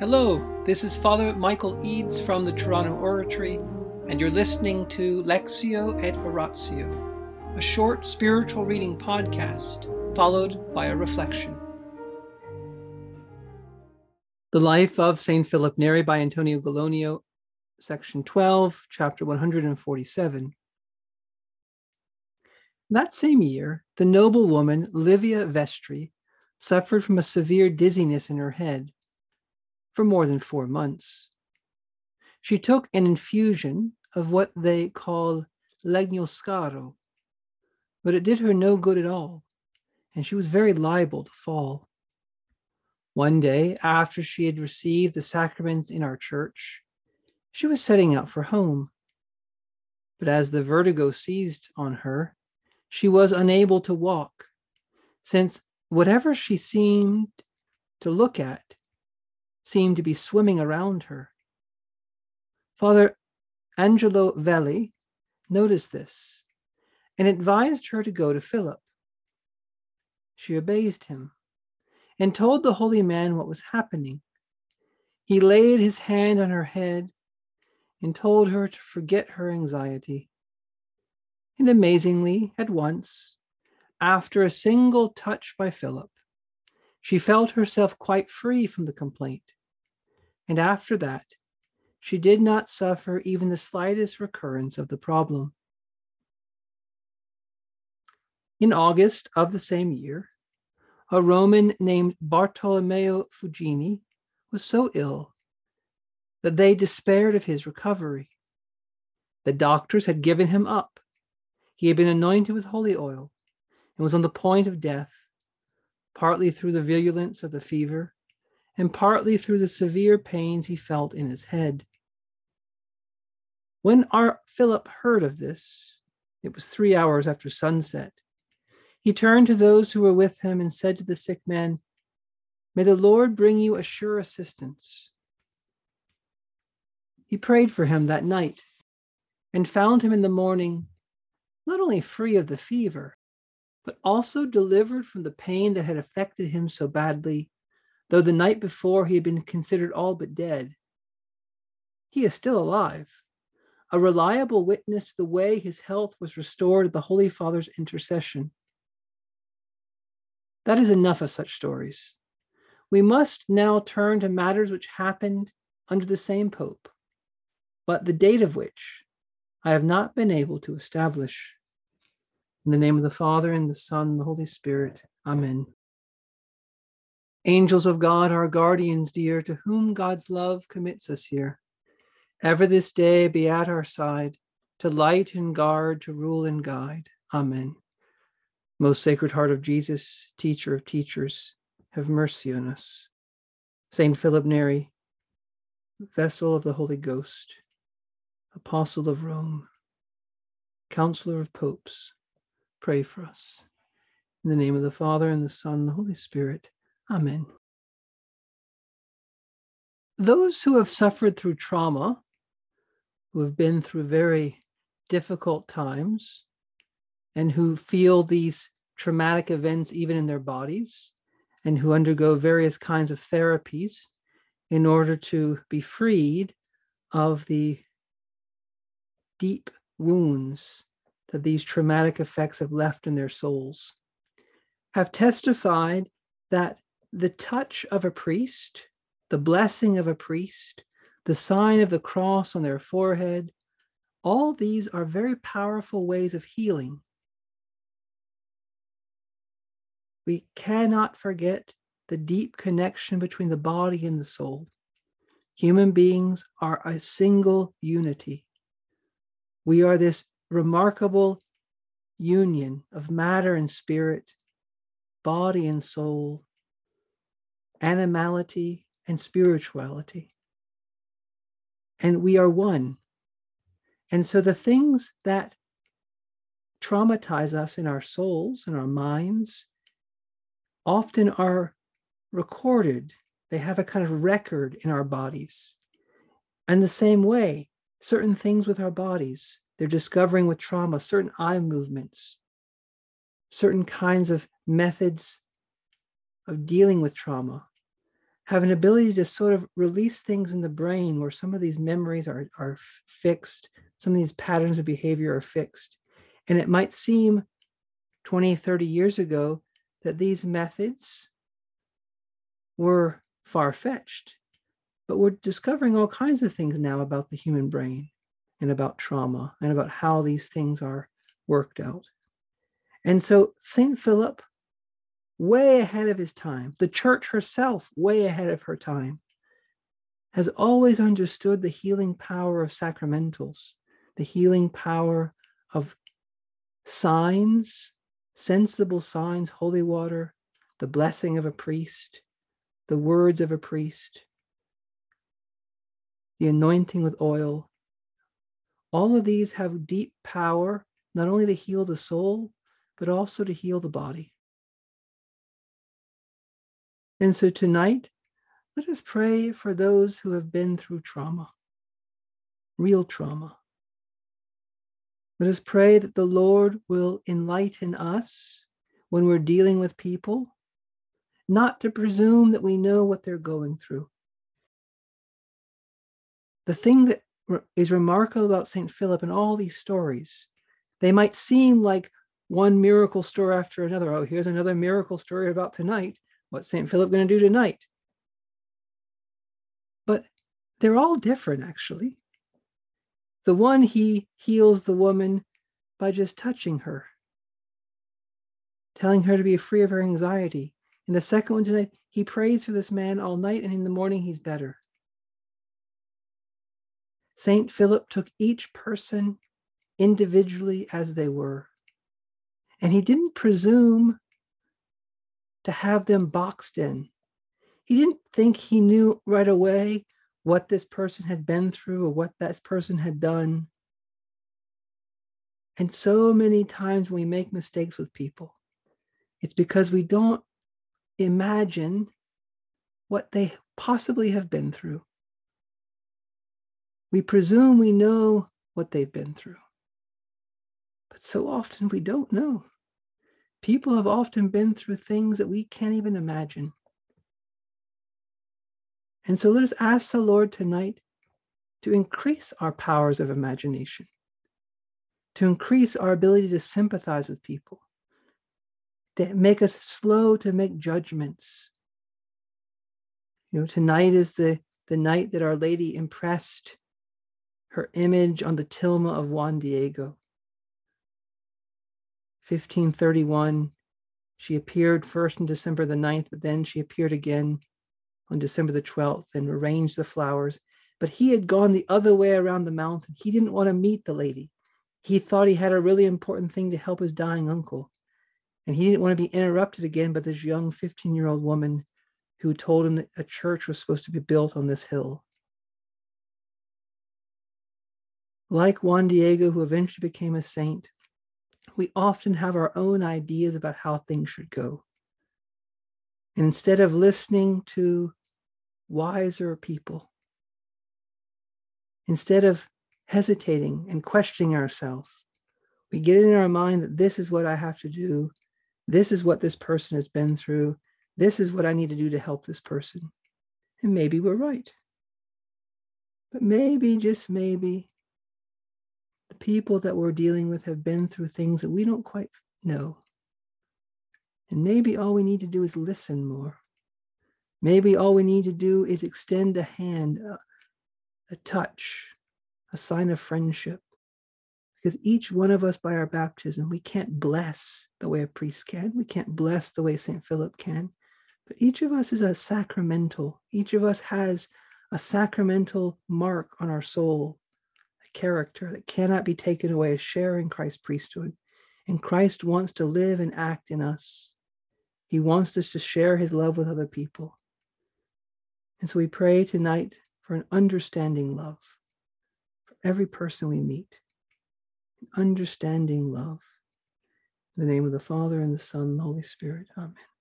Hello, this is Father Michael Eads from the Toronto Oratory, and you're listening to Lectio et Oratio, a short spiritual reading podcast followed by a reflection. The Life of St. Philip Neri by Antonio Gallonio, section 12, chapter 147. That same year, the noble woman Livia Vestri suffered from a severe dizziness in her head for more than four months. She took an infusion of what they call legnoscaro, but it did her no good at all, and she was very liable to fall. One day, after she had received the sacraments in our church, she was setting out for home. But as the vertigo seized on her, she was unable to walk, since whatever she seemed to look at seemed to be swimming around her. Father Angelo Velli noticed this and advised her to go to Philip. She obeyed him and told the holy man what was happening. He laid his hand on her head and told her to forget her anxiety. And amazingly, at once, after a single touch by Philip, she felt herself quite free from the complaint. And after that, she did not suffer even the slightest recurrence of the problem. In August of the same year, a Roman named Bartolomeo Fugini was so ill that they despaired of his recovery. The doctors had given him up. He had been anointed with holy oil and was on the point of death partly through the virulence of the fever, and partly through the severe pains he felt in his head. When our Philip heard of this, it was three hours after sunset, he turned to those who were with him and said to the sick man, May the Lord bring you a sure assistance. He prayed for him that night and found him in the morning not only free of the fever, but also delivered from the pain that had affected him so badly, though the night before he had been considered all but dead. He is still alive, a reliable witness to the way his health was restored at the Holy Father's intercession. That is enough of such stories. We must now turn to matters which happened under the same Pope, but the date of which I have not been able to establish. In the name of the Father, and the Son, and the Holy Spirit. Amen. Angels of God, our guardians dear, to whom God's love commits us here, ever this day be at our side, to light and guard, to rule and guide. Amen. Most Sacred Heart of Jesus, teacher of teachers, have mercy on us. Saint Philip Neri, vessel of the Holy Ghost, apostle of Rome, counselor of popes, pray for us. In the name of the Father, and the Son, and the Holy Spirit. Amen. Those who have suffered through trauma, who have been through very difficult times, and who feel these traumatic events even in their bodies, and who undergo various kinds of therapies in order to be freed of the deep wounds that these traumatic effects have left in their souls, have testified that the touch of a priest, the blessing of a priest, the sign of the cross on their forehead, all these are very powerful ways of healing. We cannot forget the deep connection between the body and the soul. Human beings are a single unity. We are this remarkable union of matter and spirit, body and soul, animality and spirituality. And we are one. And so the things that traumatize us in our souls and our minds often are recorded. They have a kind of record in our bodies. And the same way, certain things with our bodies they're discovering with trauma certain eye movements, certain kinds of methods of dealing with trauma have an ability to sort of release things in the brain where some of these memories are, are fixed, some of these patterns of behavior are fixed. And it might seem 20, 30 years ago that these methods were far fetched. But we're discovering all kinds of things now about the human brain and about trauma and about how these things are worked out. And so St. Philip, way ahead of his time, the church herself, way ahead of her time, has always understood the healing power of sacramentals, the healing power of signs, sensible signs, holy water, the blessing of a priest, the words of a priest, the anointing with oil. All of these have deep power, not only to heal the soul, but also to heal the body. And so tonight, let us pray for those who have been through trauma, real trauma. Let us pray that the Lord will enlighten us when we're dealing with people, not to presume that we know what they're going through. The thing that is remarkable about St. Philip and all these stories, they might seem like one miracle story after another. Oh, here's another miracle story about tonight. What's St. Philip going to do tonight? But they're all different, actually. The one, he heals the woman by just touching her, telling her to be free of her anxiety. In the second one tonight, he prays for this man all night, and in the morning, he's better. St. Philip took each person individually as they were, and he didn't presume to have them boxed in. He didn't think he knew right away what this person had been through or what that person had done. And so many times we make mistakes with people, it's because we don't imagine what they possibly have been through. We presume we know what they've been through, but so often we don't know. People have often been through things that we can't even imagine. And so let us ask the Lord tonight to increase our powers of imagination, to increase our ability to sympathize with people, to make us slow to make judgments. You know, tonight is the, the night that Our Lady impressed her image on the tilma of Juan Diego. 1531, she appeared first on December the 9th, but then she appeared again on December the 12th and arranged the flowers. But he had gone the other way around the mountain. He didn't want to meet the lady. He thought he had a really important thing to help his dying uncle. And he didn't want to be interrupted again by this young 15 year old woman who told him that a church was supposed to be built on this hill. Like Juan Diego, who eventually became a saint, we often have our own ideas about how things should go. And instead of listening to wiser people, instead of hesitating and questioning ourselves, we get in our mind that this is what I have to do. This is what this person has been through. This is what I need to do to help this person. And maybe we're right. But maybe, just maybe, people that we're dealing with have been through things that we don't quite know. And maybe all we need to do is listen more. Maybe all we need to do is extend a hand, a, a touch, a sign of friendship. Because each one of us, by our baptism, we can't bless the way a priest can. We can't bless the way St. Philip can. But each of us is a sacramental. Each of us has a sacramental mark on our soul, character that cannot be taken away, a share in Christ's priesthood. And Christ wants to live and act in us. He wants us to share his love with other people. And so we pray tonight for an understanding love for every person we meet. An understanding love. In the name of the Father and the Son and the Holy Spirit. Amen.